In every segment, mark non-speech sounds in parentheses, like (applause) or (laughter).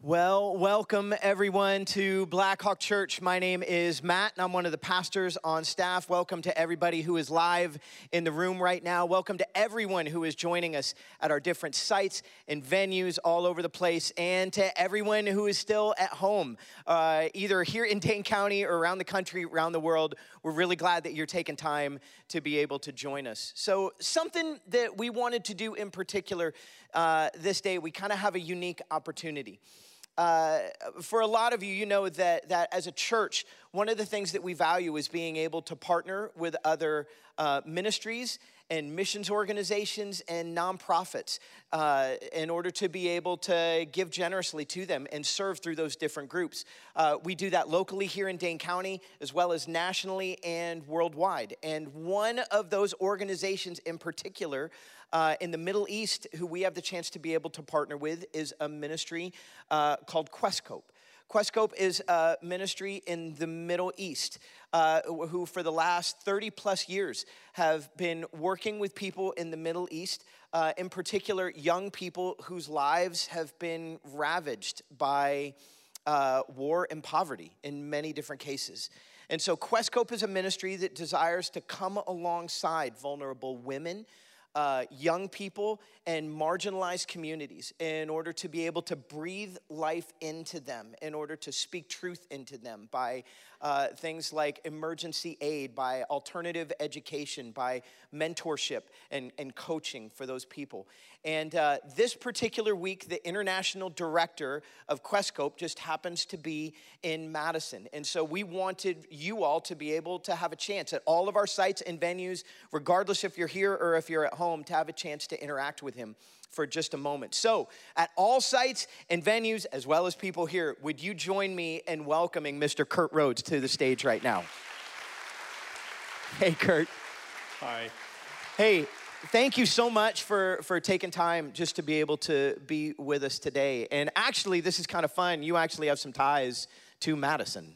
Well, welcome everyone to Blackhawk Church. My name is Matt, and I'm one of the pastors on staff. Welcome to everybody who is live in the room right now. Welcome to everyone who is joining us at our different sites and venues all over the place, and to everyone who is still at home, uh, either here in Dane County or around the country, around the world. We're really glad that you're taking time to be able to join us. So, something that we wanted to do in particular uh, this day, we kind of have a unique opportunity. Uh, for a lot of you, you know that, that as a church, one of the things that we value is being able to partner with other uh, ministries and missions organizations and nonprofits uh, in order to be able to give generously to them and serve through those different groups. Uh, we do that locally here in Dane County as well as nationally and worldwide. And one of those organizations in particular uh, in the Middle East who we have the chance to be able to partner with is a ministry uh, called Questscope. Questscope is a ministry in the Middle East uh, who, for the last 30 plus years, have been working with people in the Middle East, uh, in particular, young people whose lives have been ravaged by uh, war and poverty in many different cases. And so, Questscope is a ministry that desires to come alongside vulnerable women uh, young people and marginalized communities in order to be able to breathe life into them, in order to speak truth into them by uh, things like emergency aid, by alternative education, by mentorship and, and coaching for those people. And uh, this particular week, the international director of Questscope just happens to be in Madison. And so we wanted you all to be able to have a chance at all of our sites and venues, regardless if you're here or if you're at home, to have a chance to interact with him for just a moment. So, at all sites and venues, as well as people here, would you join me in welcoming Mr. Kurt Rhodes to the stage right now? Hey, Kurt. Hi. Hey, thank you so much for, for taking time just to be able to be with us today. And actually, this is kind of fun. You actually have some ties to Madison.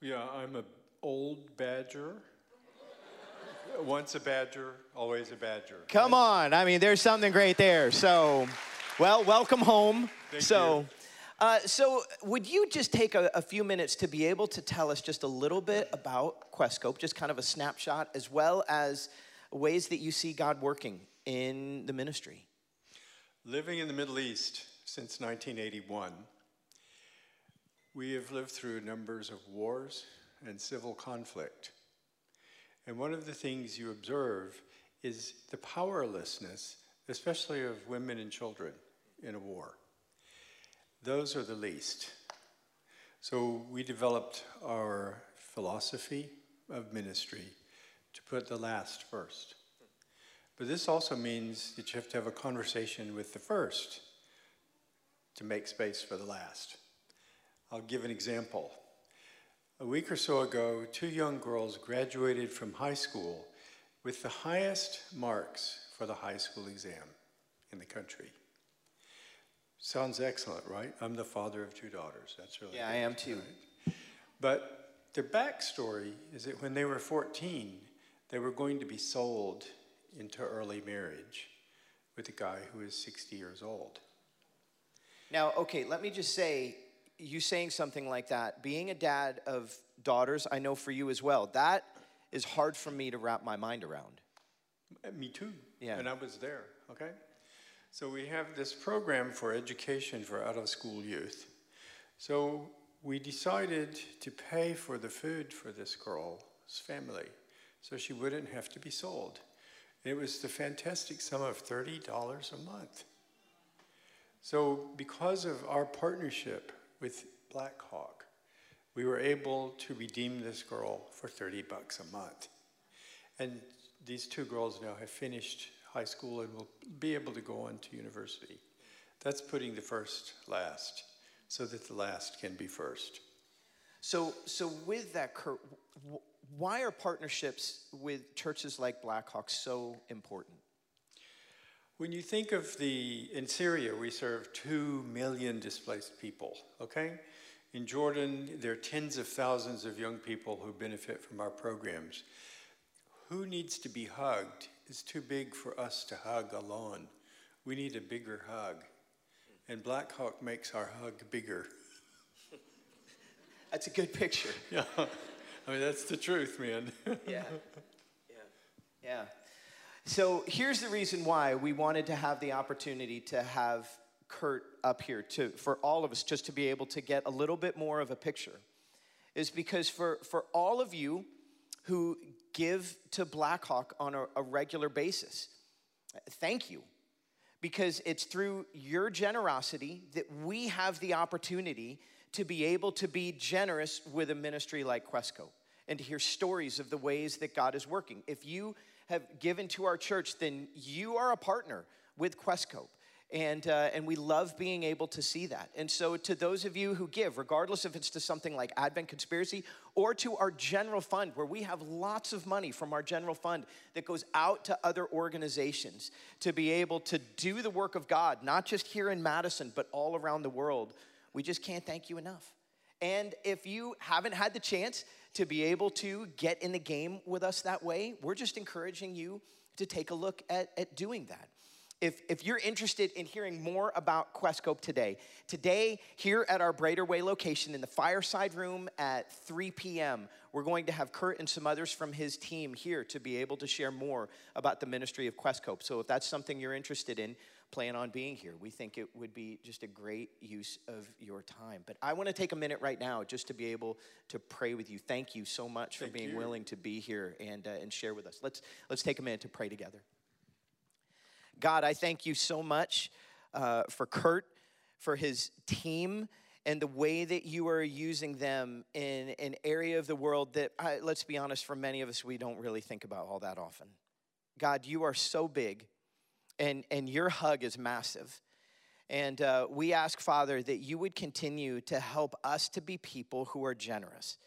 Yeah, I'm an old badger. Once a badger, always a badger. Come right? on. I mean, there's something great there. So, well, welcome home. Thank so, you. Uh, so, would you just take a, a, few minutes to be able to tell us just a little bit about Questscope, just kind of a snapshot, as well as ways that you see God working in the ministry? Living in the Middle East since 1981, we have lived through numbers of wars and civil conflict. And one of the things you observe is the powerlessness, especially of women and children in a war. Those are the least. So we developed our philosophy of ministry to put the last first. But this also means that you have to have a conversation with the first to make space for the last. I'll give an example. A week or so ago, two young girls graduated from high school with the highest marks for the high school exam in the country. Sounds excellent, right? I'm the father of two daughters. That's really Yeah, I am too. Right? But their backstory is that when they were 14, they were going to be sold into early marriage with a guy who is 60 years old. Now, okay, let me just say you saying something like that, being a dad of daughters, I know for you as well, that is hard for me to wrap my mind around. Uh, me too. Yeah. And I was there, okay? So we have this program for education for out of school youth. So we decided to pay for the food for this girl's family so she wouldn't have to be sold. It was the fantastic sum of $30 a month. So, because of our partnership with Blackhawk, we were able to redeem this girl for 30 bucks a month. And these two girls now have finished high school and will be able to go on to university. That's putting the first last so that the last can be first. So, so with that, Kurt, why are partnerships with churches like Blackhawk so important? When you think of the, in Syria, we serve two million displaced people, okay? In Jordan, there are tens of thousands of young people who benefit from our programs. Who needs to be hugged is too big for us to hug alone. We need a bigger hug. and Blackhawk makes our hug bigger. (laughs) That's a good picture. (laughs) Yeah, I mean, that's the truth, man. yeah. Yeah. (laughs) Yeah. So here's the reason why we wanted to have the opportunity to have Kurt up here to for all of us just to be able to get a little bit more of a picture is because for for all of you who give to Blackhawk on a, a regular basis, thank you. Because it's through your generosity that we have the opportunity to be able to be generous with a ministry like Questscope and to hear stories of the ways that God is working. If you have given to our church, then you are a partner with Questscope. And, uh, and we love being able to see that. And so, to those of you who give, regardless if it's to something like Advent Conspiracy or to our general fund, where we have lots of money from our general fund that goes out to other organizations to be able to do the work of God, not just here in Madison, but all around the world, we just can't thank you enough. And if you haven't had the chance to be able to get in the game with us that way, we're just encouraging you to take a look at, at doing that. If, if you're interested in hearing more about Questscope today, today here at our Brader Way location in the fireside room at 3 p.m., we're going to have Kurt and some others from his team here to be able to share more about the ministry of Questscope. So if that's something you're interested in, plan on being here. We think it would be just a great use of your time. But I want to take a minute right now just to be able to pray with you. Thank you so much for being you. willing to be here and, uh, and share with us. Let's, let's take a minute to pray together. God, I thank you so much uh, for Kurt, for his team, and the way that you are using them in an area of the world that, I, let's be honest, for many of us, we don't really think about all that often. God, you are so big and, and your hug is massive. And uh, we ask, Father, that you would continue to help us to be people who are generous.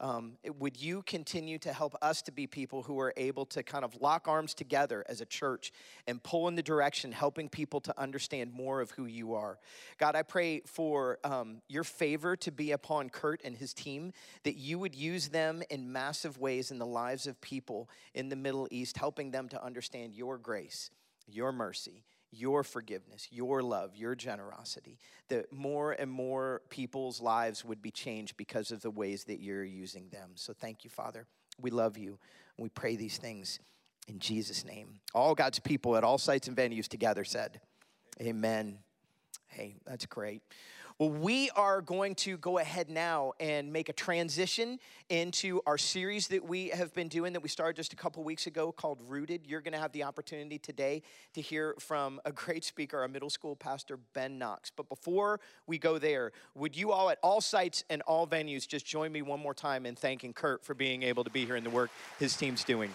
Um, would you continue to help us to be people who are able to kind of lock arms together as a church and pull in the direction, helping people to understand more of who you are? God, I pray for um, your favor to be upon Kurt and his team, that you would use them in massive ways in the lives of people in the Middle East, helping them to understand your grace your mercy, your forgiveness, your love, your generosity, that more and more people's lives would be changed because of the ways that you're using them. So thank you, Father. We love you. We pray these things in Jesus' name. All God's people at all sites and venues together said, Amen. Hey, that's great. Well, we are going to go ahead now and make a transition into our series that we have been doing that we started just a couple weeks ago called Rooted. You're going to have the opportunity today to hear from a great speaker, our middle school pastor, Ben Knox. But before we go there, would you all at all sites and all venues just join me one more time in thanking Kurt for being able to be here in the work his team's doing?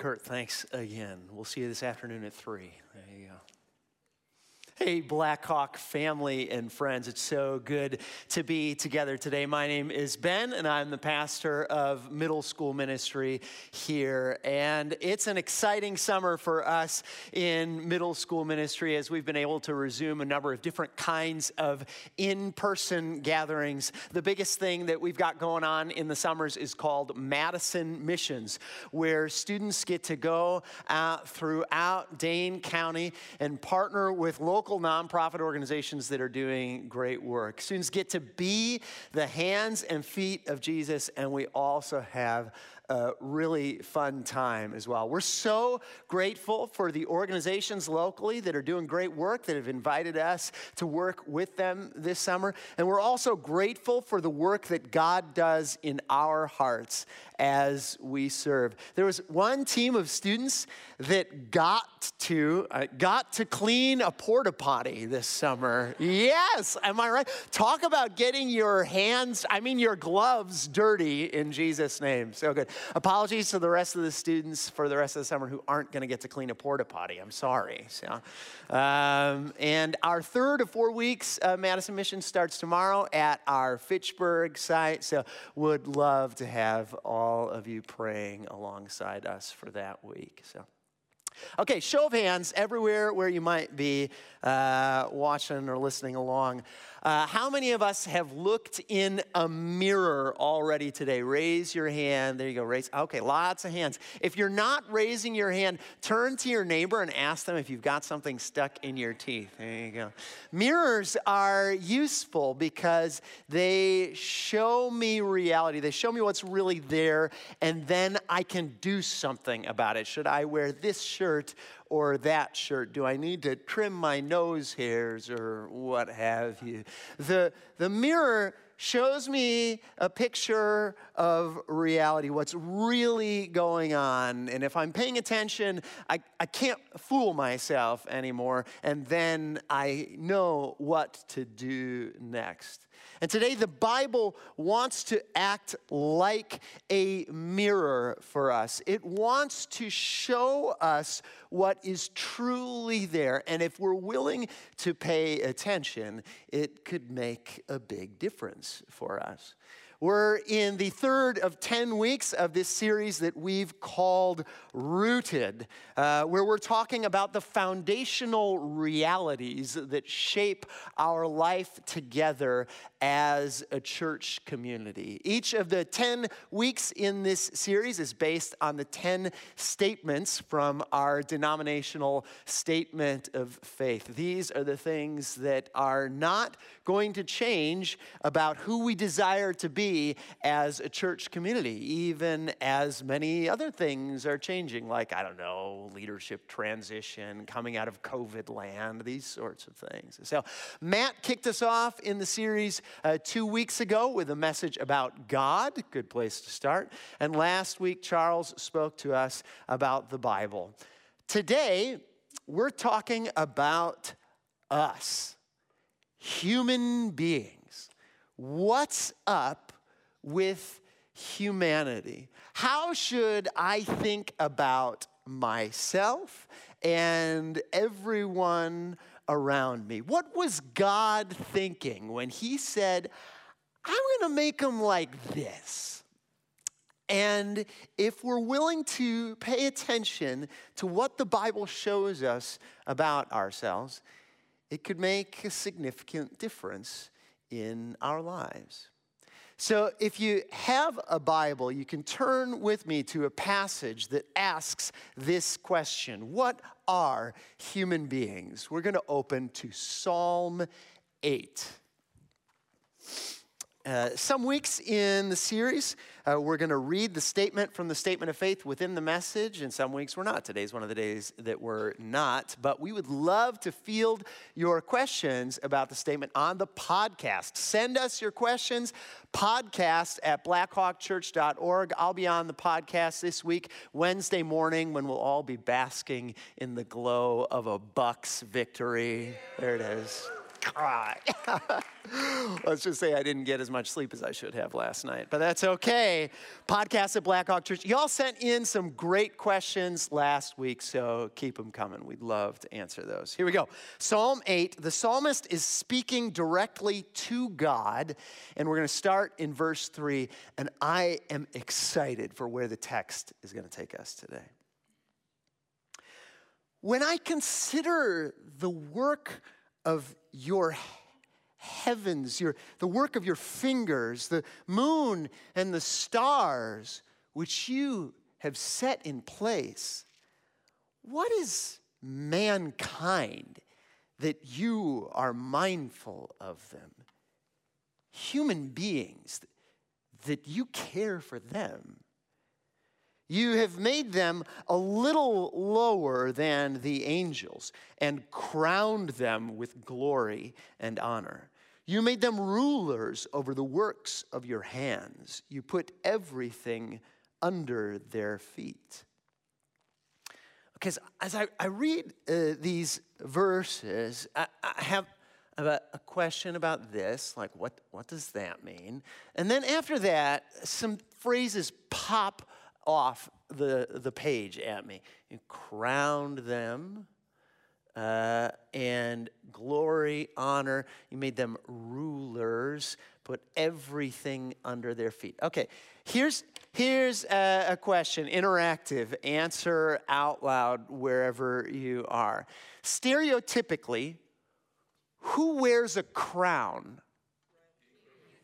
Kurt, thanks again. We'll see you this afternoon at 3. Hey, Blackhawk family and friends, it's so good to be together today. My name is Ben, and I'm the pastor of middle school ministry here. And it's an exciting summer for us in middle school ministry as we've been able to resume a number of different kinds of in person gatherings. The biggest thing that we've got going on in the summers is called Madison Missions, where students get to go out throughout Dane County and partner with local local nonprofit organizations that are doing great work. Students get to be the hands and feet of Jesus, and we also have a really fun time as well. We're so grateful for the organizations locally that are doing great work that have invited us to work with them this summer. And we're also grateful for the work that God does in our hearts as we serve. There was one team of students that got to uh, got to clean a porta potty this summer. Yes, am I right? Talk about getting your hands, I mean your gloves dirty in Jesus' name. So good. Apologies to the rest of the students for the rest of the summer who aren't going to get to clean a porta potty. I'm sorry. So, um, and our third of four weeks, uh, Madison Mission starts tomorrow at our Fitchburg site. So would love to have all of you praying alongside us for that week. So. Okay, show of hands everywhere where you might be uh, watching or listening along. Uh, how many of us have looked in a mirror already today? Raise your hand. There you go. Raise. Okay, lots of hands. If you're not raising your hand, turn to your neighbor and ask them if you've got something stuck in your teeth. There you go. Mirrors are useful because they show me reality. They show me what's really there, and then I can do something about it. Should I wear this shirt or that shirt? Do I need to trim my nose hairs or what have you? The, the mirror shows me a picture of reality, what's really going on. And if I'm paying attention, I, I can't fool myself anymore. And then I know what to do next. And today, the Bible wants to act like a mirror for us. It wants to show us what is truly there. And if we're willing to pay attention, it could make a big difference for us. We're in the third of 10 weeks of this series that we've called Rooted, uh, where we're talking about the foundational realities that shape our life together as a church community. Each of the 10 weeks in this series is based on the 10 statements from our denominational statement of faith. These are the things that are not going to change about who we desire to be as a church community, even as many other things are changing, like, I don't know, leadership transition, coming out of COVID land, these sorts of things. So, Matt kicked us off in the series uh, two weeks ago with a message about God, good place to start. And last week, Charles spoke to us about the Bible. Today, we're talking about us, human beings. What's up with humanity? How should I think about myself and everyone around me. What was God thinking when He said, I'm going to make them like this? And if we're willing to pay attention to what the Bible shows us about ourselves, it could make a significant difference in our lives. So, if you have a Bible, you can turn with me to a passage that asks this question What are human beings? We're going to open to Psalm 8. Uh, some weeks in the series, uh, we're going to read the statement from the statement of faith within the message, and some weeks we're not. Today's one of the days that we're not, but we would love to field your questions about the statement on the podcast. Send us your questions, podcast at blackhawkchurch.org. I'll be on the podcast this week, Wednesday morning, when we'll all be basking in the glow of a Bucks victory. There it is cry. (laughs) Let's just say I didn't get as much sleep as I should have last night, but that's okay. Podcast at Blackhawk Church. Y'all sent in some great questions last week, so keep them coming. We'd love to answer those. Here we go. Psalm 8. The psalmist is speaking directly to God, and we're going to start in verse 3, and I am excited for where the text is going to take us today. When I consider the work of your heavens, your, the work of your fingers, the moon and the stars, which you have set in place. What is mankind that you are mindful of them? Human beings that you care for them. You have made them a little lower than the angels and crowned them with glory and honor. You made them rulers over the works of your hands. You put everything under their feet. because as I, I read uh, these verses, I, I have a, a question about this, like what, what does that mean? And then after that, some phrases pop off the, the page at me. You crowned them, uh, and glory, honor. You made them rulers, put everything under their feet. Okay, here's, here's a, a question interactive, answer out loud wherever you are. Stereotypically, who wears a crown?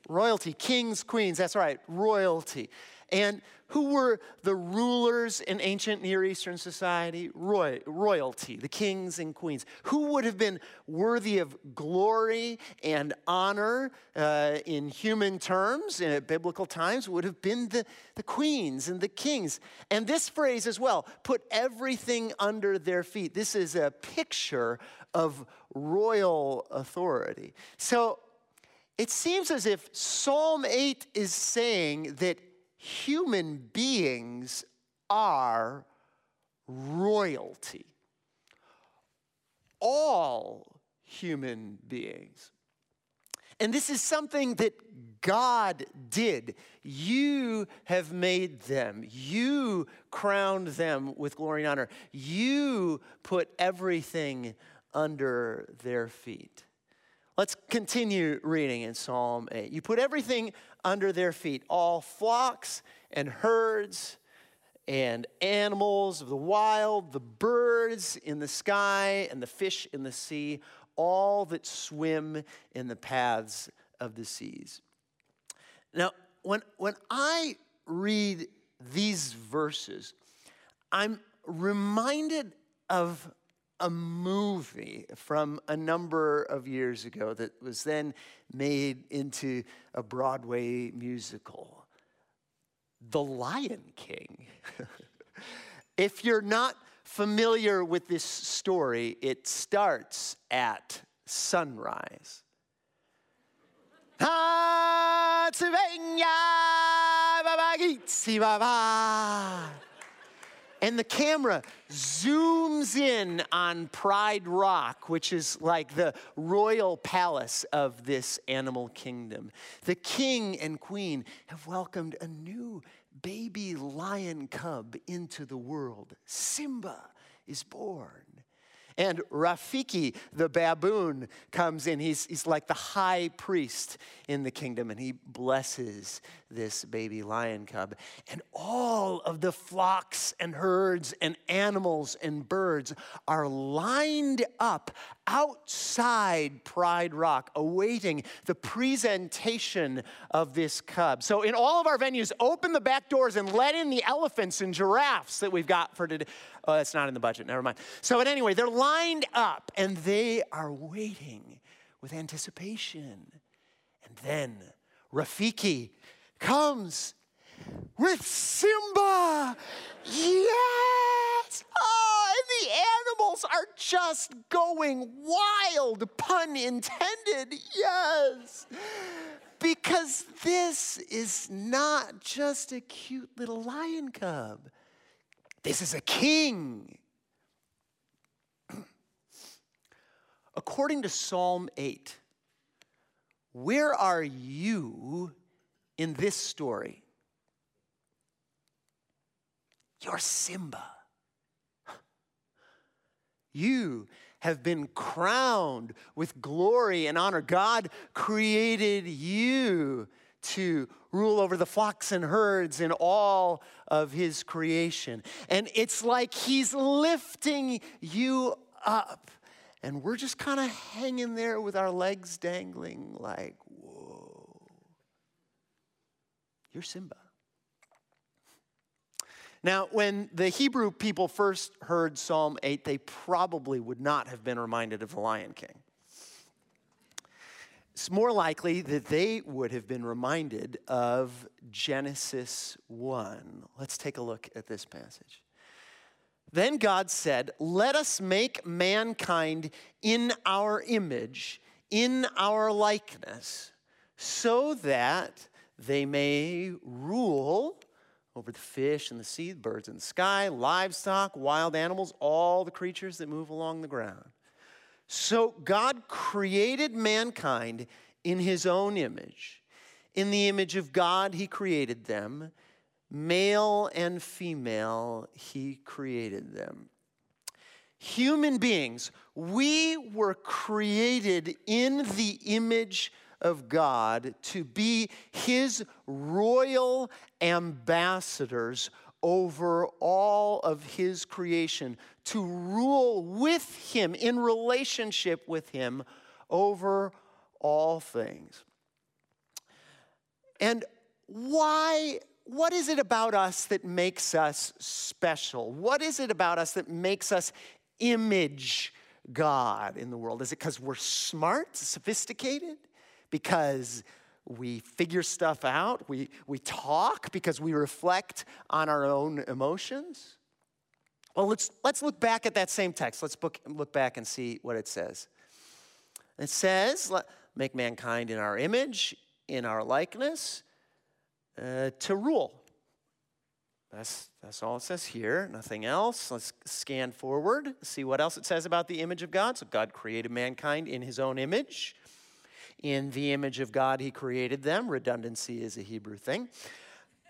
Royalty, kings, queens, that's right, royalty. And who were the rulers in ancient Near Eastern society? Roy, royalty, the kings and queens. Who would have been worthy of glory and honor uh, in human terms, in biblical times, would have been the, the queens and the kings. And this phrase as well put everything under their feet. This is a picture of royal authority. So it seems as if Psalm 8 is saying that human beings are royalty. All human beings. And this is something that God did. You have made them. You crowned them with glory and honor. You put everything under their feet. Let's continue reading in Psalm 8. You put everything under their feet, all flocks and herds and animals of the wild, the birds in the sky and the fish in the sea, all that swim in the paths of the seas. Now, when, when I read these verses, I'm reminded of a movie from a number of years ago that was then made into a Broadway musical The Lion King. (laughs) if you're not familiar with this story, it starts at sunrise. And the camera zooms in on Pride Rock, which is like the royal palace of this animal kingdom. The king and queen have welcomed a new baby lion cub into the world. Simba is born. And Rafiki, the baboon, comes in. He's, he's like the high priest in the kingdom, and he blesses this baby lion cub. And all of the flocks and herds and animals and birds are lined up outside Pride Rock, awaiting the presentation of this cub. So, in all of our venues, open the back doors and let in the elephants and giraffes that we've got for today. Oh, that's not in the budget, never mind. So, but anyway, they're lined up and they are waiting with anticipation. And then Rafiki comes with Simba. Yes! Oh, and the animals are just going wild, pun intended. Yes! Because this is not just a cute little lion cub. This is a king. According to Psalm 8, where are you in this story? You're Simba. You have been crowned with glory and honor. God created you to rule over the flocks and herds in all of his creation. And it's like he's lifting you up. And we're just kind of hanging there with our legs dangling, like, whoa. You're Simba. Now, when the Hebrew people first heard Psalm 8, they probably would not have been reminded of the Lion King it's more likely that they would have been reminded of Genesis 1. Let's take a look at this passage. Then God said, Let us make mankind in our image, in our likeness, so that they may rule over the fish and the sea, birds in the sky, livestock, wild animals, all the creatures that move along the ground. So God created mankind in his own image. In the image of God, he created them. Male and female, he created them. Human beings, we were created in the image of God to be his royal ambassadors over all of his creation, to rule with him, in relationship with him, over all things. And why? What is it about us that makes us special? What is it about us that makes us image God in the world? Is it because we're smart, sophisticated? Because we figure stuff out? We, we talk because we reflect on our own emotions? Well, let's, let's look back at that same text. Let's book, look back and see what it says. It says, make mankind in our image, in our likeness, uh, to rule. That's, that's all it says here, nothing else. Let's scan forward, see what else it says about the image of God. So, God created mankind in his own image. In the image of God, he created them. Redundancy is a Hebrew thing.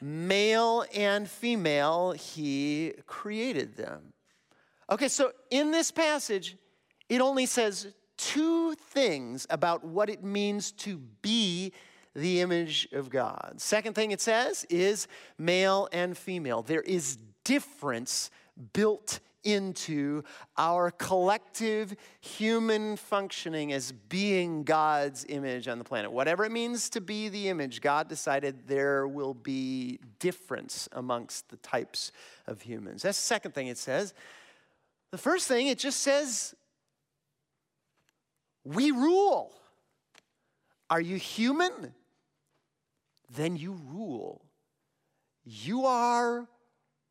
Male and female, he created them. Okay, so in this passage, it only says two things about what it means to be the image of God. Second thing it says is male and female. There is difference built into our collective human functioning as being God's image on the planet. Whatever it means to be the image, God decided there will be difference amongst the types of humans. That's the second thing it says. The first thing, it just says, we rule. Are you human? Then you rule. You are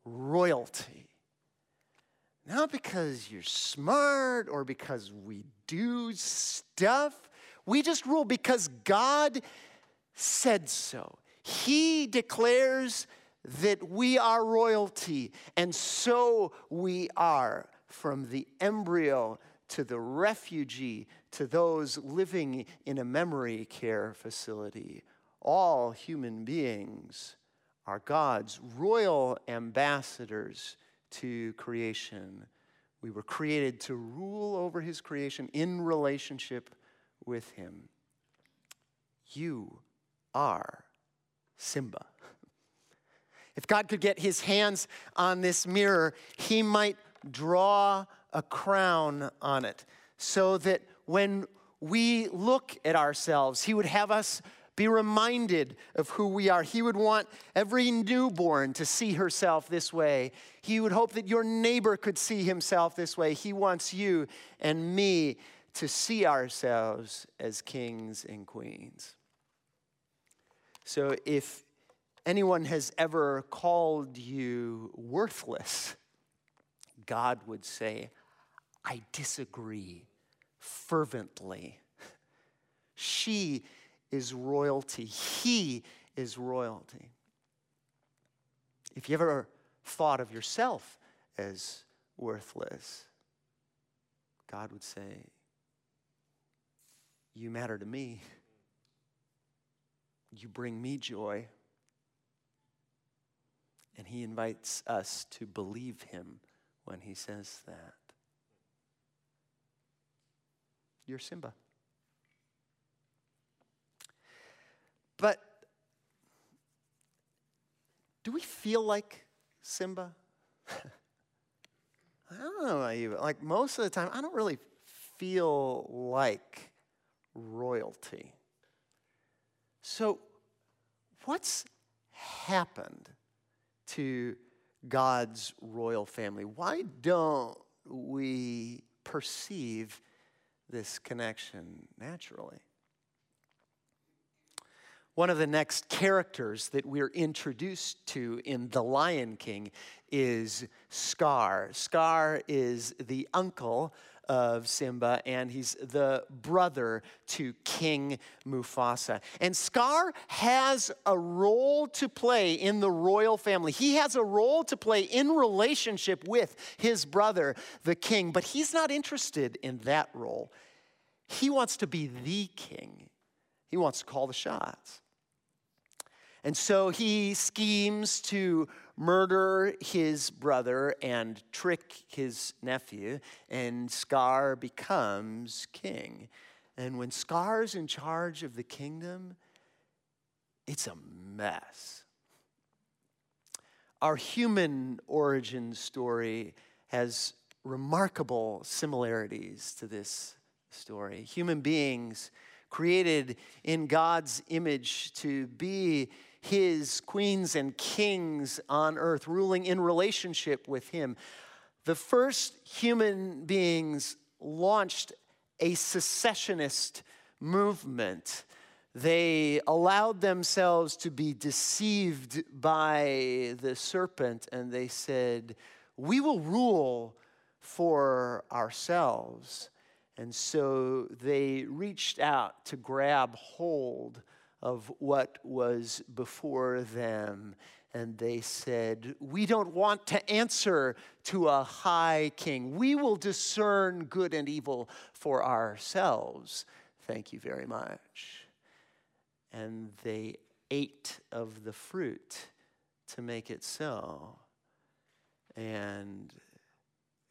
royalty. Not because you're smart or because we do stuff. We just rule because God said so. He declares that we are royalty, and so we are from the embryo to the refugee to those living in a memory care facility. All human beings are God's royal ambassadors to creation. We were created to rule over his creation in relationship with him. You are Simba. If God could get his hands on this mirror, he might draw a crown on it so that when we look at ourselves, he would have us be reminded of who we are. He would want every newborn to see herself this way. He would hope that your neighbor could see himself this way. He wants you and me to see ourselves as kings and queens. So if anyone has ever called you worthless, God would say, I disagree fervently. She is royalty. He is royalty. If you ever thought of yourself as worthless, God would say, You matter to me. You bring me joy. And he invites us to believe him when he says that. You're Simba. But do we feel like Simba? (laughs) I don't know even. Like most of the time, I don't really feel like royalty. So, what's happened to God's royal family? Why don't we perceive this connection naturally? One of the next characters that we're introduced to in The Lion King is Scar. Scar is the uncle of Simba, and he's the brother to King Mufasa. And Scar has a role to play in the royal family. He has a role to play in relationship with his brother, the king, but he's not interested in that role. He wants to be the king, he wants to call the shots. And so he schemes to murder his brother and trick his nephew, and Scar becomes king. And when Scar's in charge of the kingdom, it's a mess. Our human origin story has remarkable similarities to this story. Human beings created in God's image to be his queens and kings on earth, ruling in relationship with him. The first human beings launched a secessionist movement. They allowed themselves to be deceived by the serpent and they said, We will rule for ourselves. And so they reached out to grab hold of what was before them. And they said, We don't want to answer to a high king. We will discern good and evil for ourselves. Thank you very much. And they ate of the fruit to make it so. And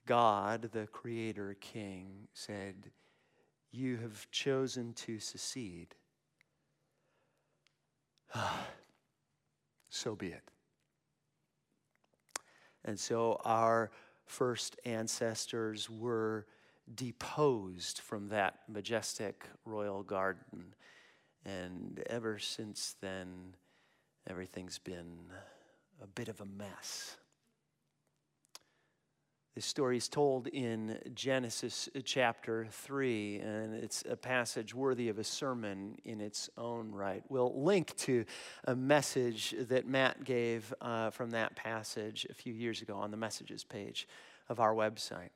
God, the Creator King, said, You have chosen to secede. (sighs) so be it. And so our first ancestors were deposed from that majestic royal garden. And ever since then, everything's been a bit of a mess. This story is told in Genesis uh, chapter 3, and it's a passage worthy of a sermon in its own right. We'll link to a message that Matt gave uh, from that passage a few years ago on the messages page of our website.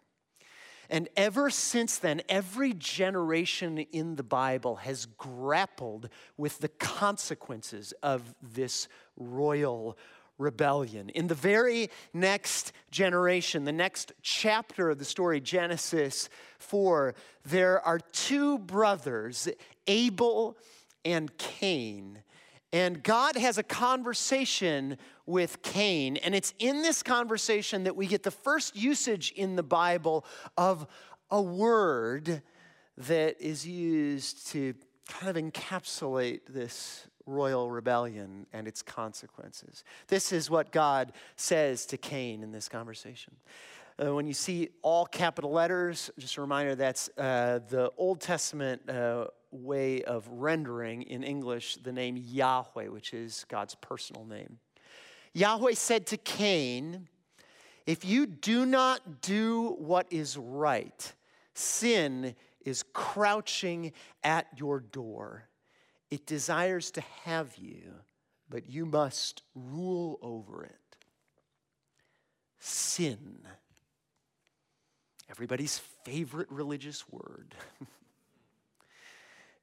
And ever since then, every generation in the Bible has grappled with the consequences of this royal rebellion. In the very next generation, the next chapter of the story, Genesis 4, there are two brothers, Abel and Cain. And God has a conversation with Cain. And it's in this conversation that we get the first usage in the Bible of a word that is used to kind of encapsulate this royal rebellion and its consequences. This is what God says to Cain in this conversation. Uh, when you see all capital letters, just a reminder that's uh, the Old Testament uh, way of rendering in English the name Yahweh, which is God's personal name. Yahweh said to Cain, If you do not do what is right, sin is crouching at your door. It desires to have you, but you must rule over it. Sin. Everybody's favorite religious word. (laughs)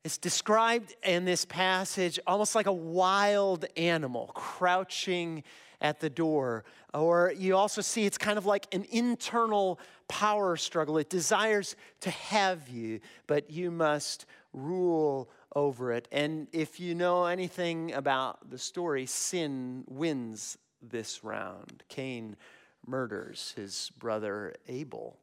it's described in this passage almost like a wild animal crouching at the door. Or you also see it's kind of like an internal power struggle. It desires to have you, but you must rule over it. And if you know anything about the story, sin wins this round. Cain murders his brother Abel.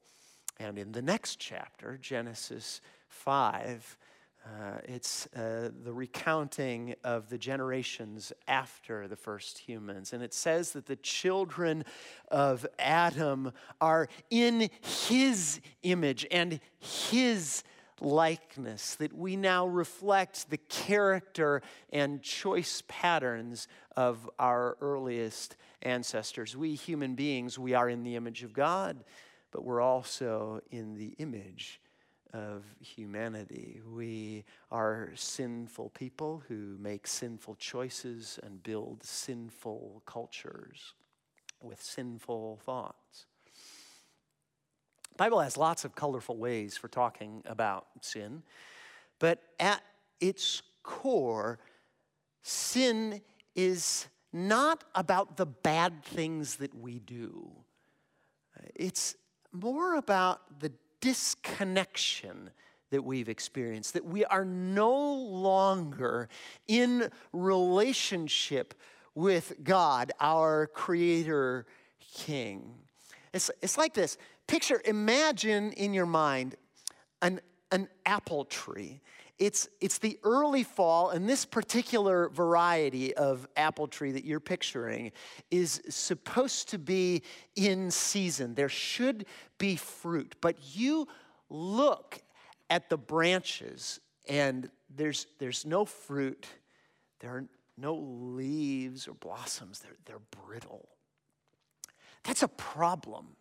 And in the next chapter, Genesis 5, uh, it's uh, the recounting of the generations after the first humans. And it says that the children of Adam are in his image and his likeness, that we now reflect the character and choice patterns of our earliest ancestors. We human beings, we are in the image of God, but we're also in the image of humanity. We are sinful people who make sinful choices and build sinful cultures with sinful thoughts. The Bible has lots of colorful ways for talking about sin, but at its core, sin is not about the bad things that we do. It's more about the disconnection that we've experienced, that we are no longer in relationship with God, our Creator King. It's, it's like this picture, imagine in your mind an, an apple tree. It's, it's the early fall, and this particular variety of apple tree that you're picturing is supposed to be in season. There should be fruit, but you look at the branches and there's, there's no fruit, there are no leaves or blossoms, they're, they're brittle. That's a problem.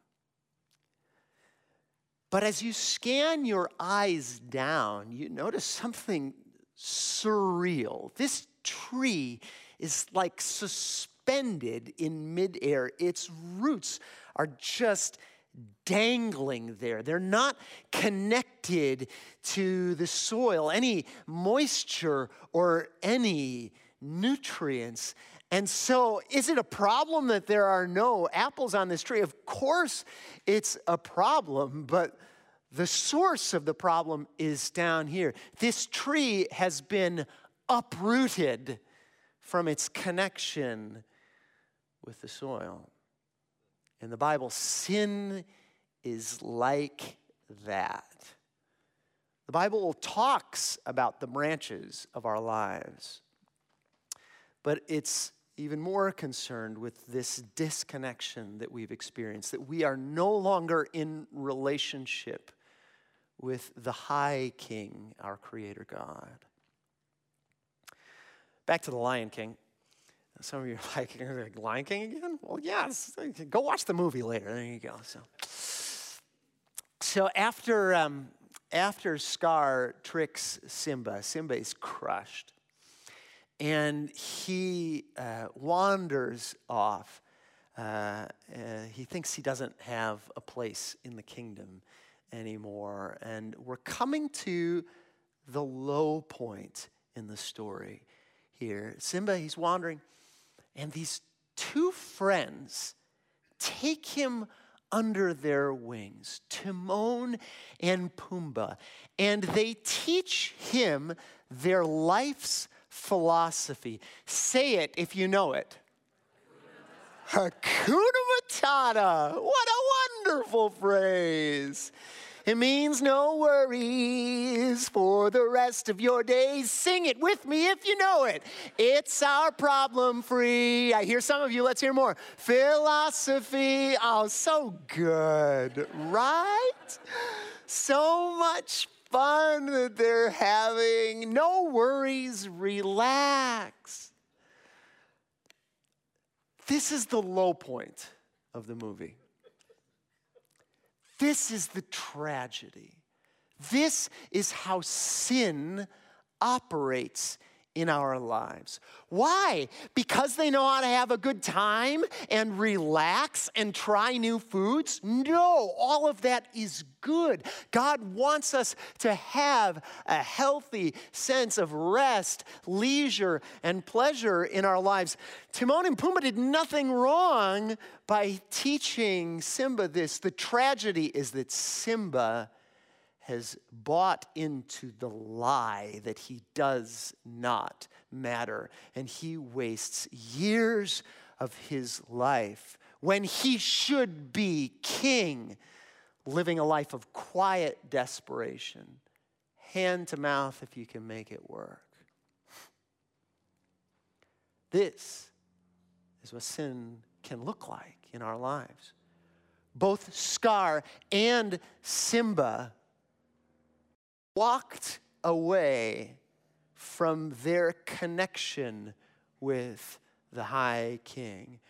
But as you scan your eyes down, you notice something surreal. This tree is like suspended in midair. Its roots are just dangling there. They're not connected to the soil, any moisture or any nutrients. And so, is it a problem that there are no apples on this tree? Of course, it's a problem, but the source of the problem is down here. This tree has been uprooted from its connection with the soil. In the Bible, sin is like that. The Bible talks about the branches of our lives, but it's even more concerned with this disconnection that we've experienced, that we are no longer in relationship with the high king, our creator God. Back to the Lion King. Some of you are (laughs) like, Lion King again? Well, yes. Go watch the movie later. There you go. So, so after, um, after Scar tricks Simba, Simba is crushed. And he uh, wanders off. Uh, he thinks he doesn't have a place in the kingdom anymore. And we're coming to the low point in the story here. Simba, he's wandering, and these two friends take him under their wings, Timon and Pumbaa, and they teach him their life's philosophy. Say it if you know it. Hakuna Matata. What a wonderful phrase. It means no worries for the rest of your days. Sing it with me if you know it. It's our problem free. I hear some of you, let's hear more. Philosophy. Oh, so good, right? So much fun that they're having. No worries, relax. This is the low point of the movie. This is the tragedy. This is how sin operates in our lives. Why? Because they know how to have a good time and relax and try new foods? No, all of that is good. God wants us to have a healthy sense of rest, leisure, and pleasure in our lives. Timon and Pumbaa did nothing wrong by teaching Simba this. The tragedy is that Simba has bought into the lie that he does not matter. And he wastes years of his life when he should be king, living a life of quiet desperation, hand to mouth if you can make it work. This is what sin can look like in our lives. Both Scar and Simba walked away from their connection with the high king.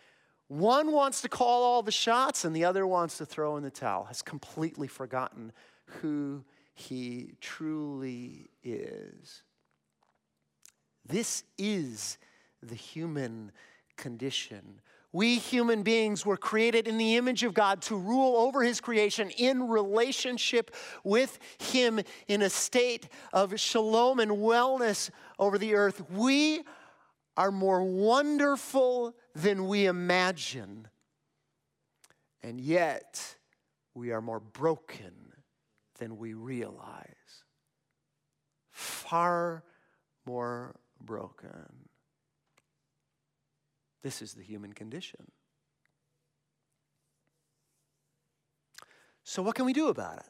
One wants to call all the shots, and the other wants to throw in the towel, has completely forgotten who he truly is. This is the human condition. We human beings were created in the image of God to rule over his creation in relationship with him in a state of shalom and wellness over the earth. We are more wonderful than we imagine. And yet, we are more broken than we realize. Far more broken. This is the human condition. So, what can we do about it?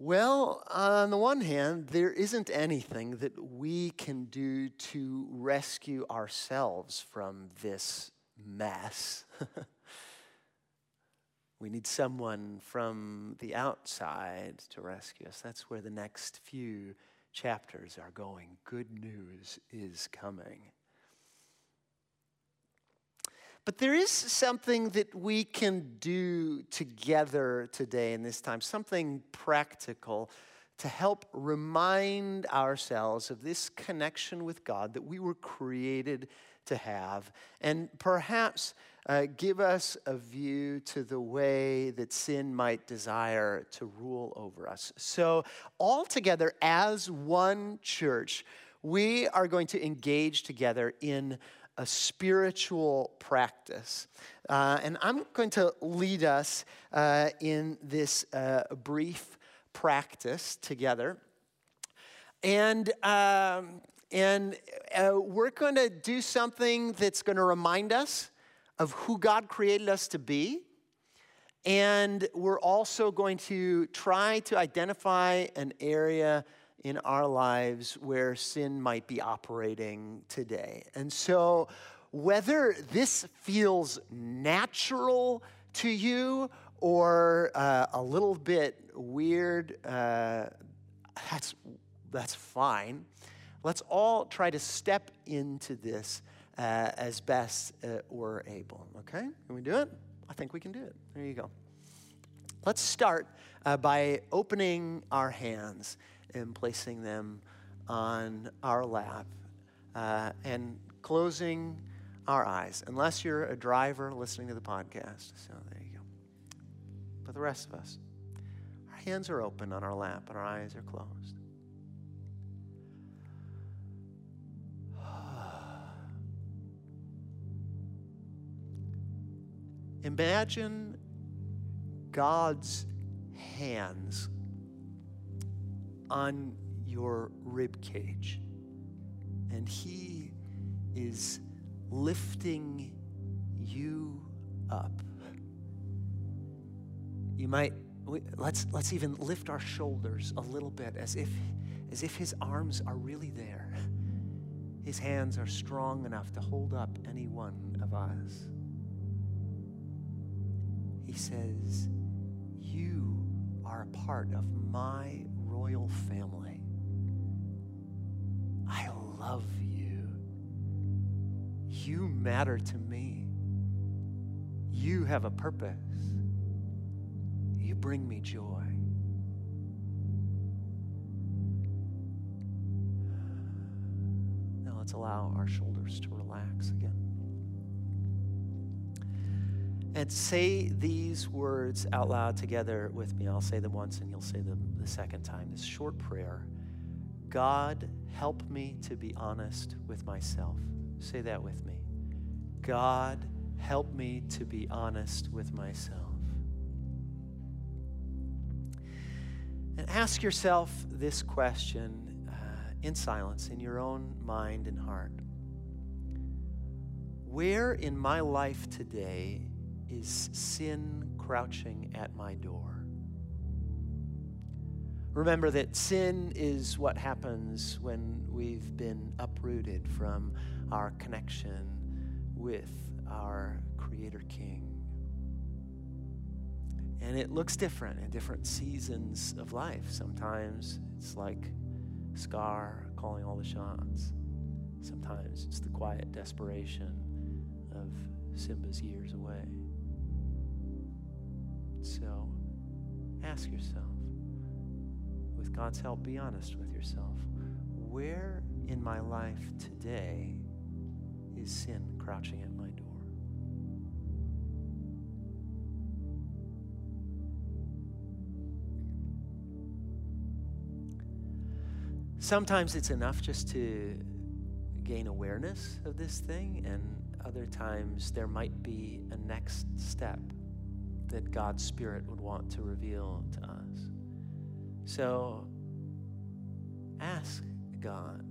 Well, on the one hand, there isn't anything that we can do to rescue ourselves from this mess. (laughs) we need someone from the outside to rescue us. That's where the next few chapters are going. Good news is coming. But there is something that we can do together today in this time, something practical to help remind ourselves of this connection with God that we were created to have, and perhaps uh, give us a view to the way that sin might desire to rule over us. So, all together as one church, we are going to engage together in a spiritual practice. Uh, and I'm going to lead us uh, in this uh, brief practice together. And, um, and uh, we're going to do something that's going to remind us of who God created us to be. And we're also going to try to identify an area in our lives where sin might be operating today. And so, whether this feels natural to you or uh, a little bit weird, uh, that's, that's fine. Let's all try to step into this uh, as best uh, we're able. Okay? Can we do it? I think we can do it. There you go. Let's start uh, by opening our hands and placing them on our lap uh, and closing our eyes, unless you're a driver listening to the podcast. So there you go. But the rest of us, our hands are open on our lap and our eyes are closed. Imagine God's hands on your rib cage, and He is lifting you up. You might let's let's even lift our shoulders a little bit as if as if his arms are really there. His hands are strong enough to hold up any one of us. He says, You are a part of my royal family. I love you. You matter to me. You have a purpose. You bring me joy. Now let's allow our shoulders to relax again. And say these words out loud together with me. I'll say them once and you'll say them the second time. This short prayer God, help me to be honest with myself. Say that with me. God, help me to be honest with myself. And ask yourself this question uh, in silence, in your own mind and heart. Where in my life today is sin crouching at my door? Remember that sin is what happens when we've been uprooted from our connection with our Creator King. And it looks different in different seasons of life. Sometimes it's like Scar calling all the shots. Sometimes it's the quiet desperation of Simba's years away. So ask yourself, with God's help, be honest with yourself. Where in my life today Is sin crouching at my door? Sometimes it's enough just to gain awareness of this thing, and other times there might be a next step that God's Spirit would want to reveal to us. So ask God,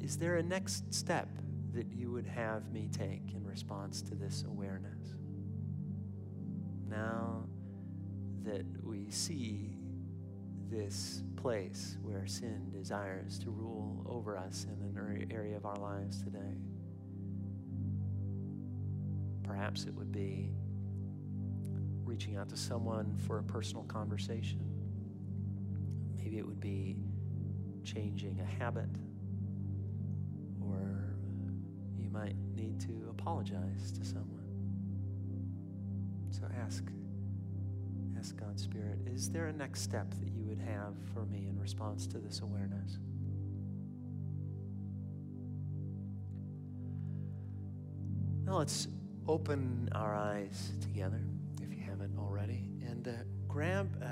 is there a next step that you would have me take in response to this awareness? Now that we see this place where sin desires to rule over us in an area of our lives today. Perhaps it would be reaching out to someone for a personal conversation. Maybe it would be changing a habit, or you might need to apologize to someone. So ask ask God's Spirit, is there a next step that you would have for me in response to this awareness? Now let's open our eyes together, haven't already, and uh, grab uh,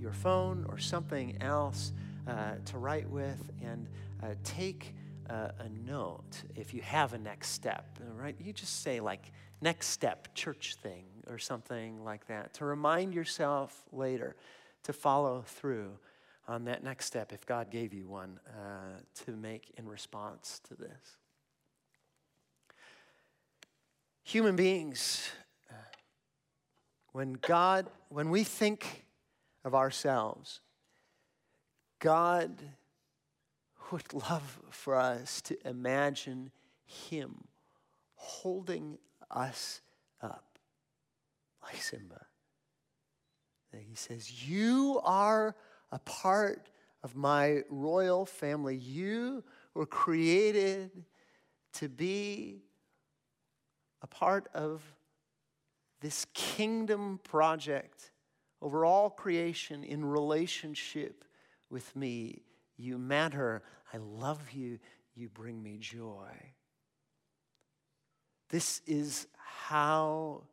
your phone or something else uh, to write with and uh, take uh, a note if you have a next step, right? You just say, like, next step, church thing, or something like that, to remind yourself later to follow through on that next step if God gave you one uh, to make in response to this. Human beings, when God, when we think of ourselves, God would love for us to imagine Him holding us up like Simba. And he says, You are a part of my royal family. You were created to be a part of this kingdom project over all creation in relationship with me. You matter. I love you. You bring me joy. This is how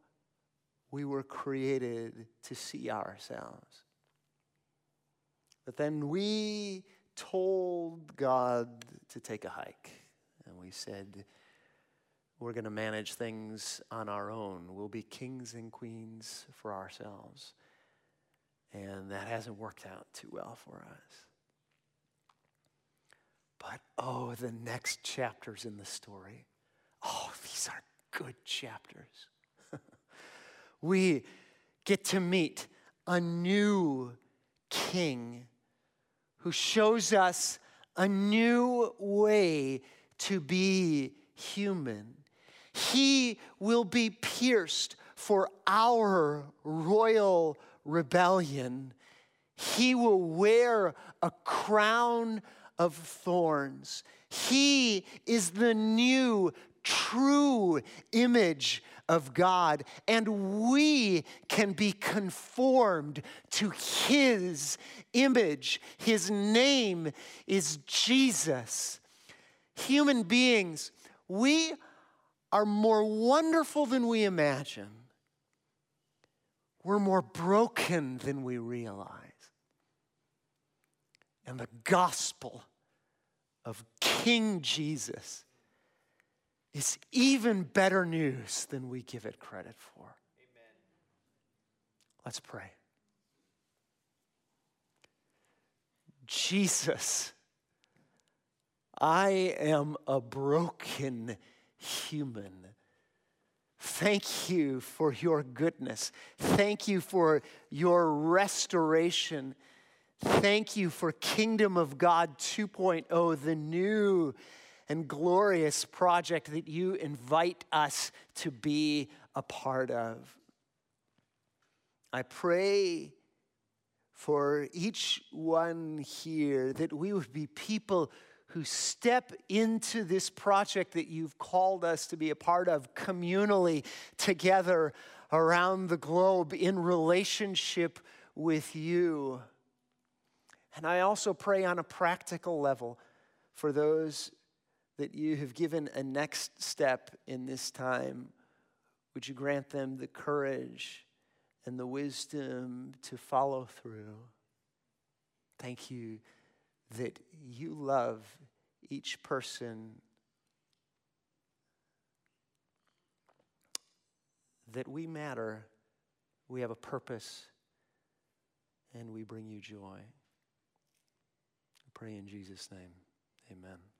we were created to see ourselves. But then we told God to take a hike. And we said, we're going to manage things on our own. We'll be kings and queens for ourselves. And that hasn't worked out too well for us. But oh, the next chapters in the story. Oh, these are good chapters (laughs) we get to meet a new king who shows us a new way to be human. He will be pierced for our royal rebellion. He will wear a crown of thorns. He is the new true image of God, and we can be conformed to His image. His name is Jesus. Human beings, we are more wonderful than we imagine. We're more broken than we realize. And the gospel of King Jesus is even better news than we give it credit for. Amen. Let's pray. Jesus, I am a broken human. Thank you for your goodness. Thank you for your restoration. Thank you for Kingdom of God 2.0, the new and glorious project that you invite us to be a part of. I pray for each one here that we would be people who step into this project that you've called us to be a part of communally together around the globe in relationship with you. And I also pray on a practical level for those that you have given a next step in this time, would you grant them the courage and the wisdom to follow through? Thank you that you love each person, that we matter, we have a purpose, and we bring you joy. I pray in Jesus' name. Amen.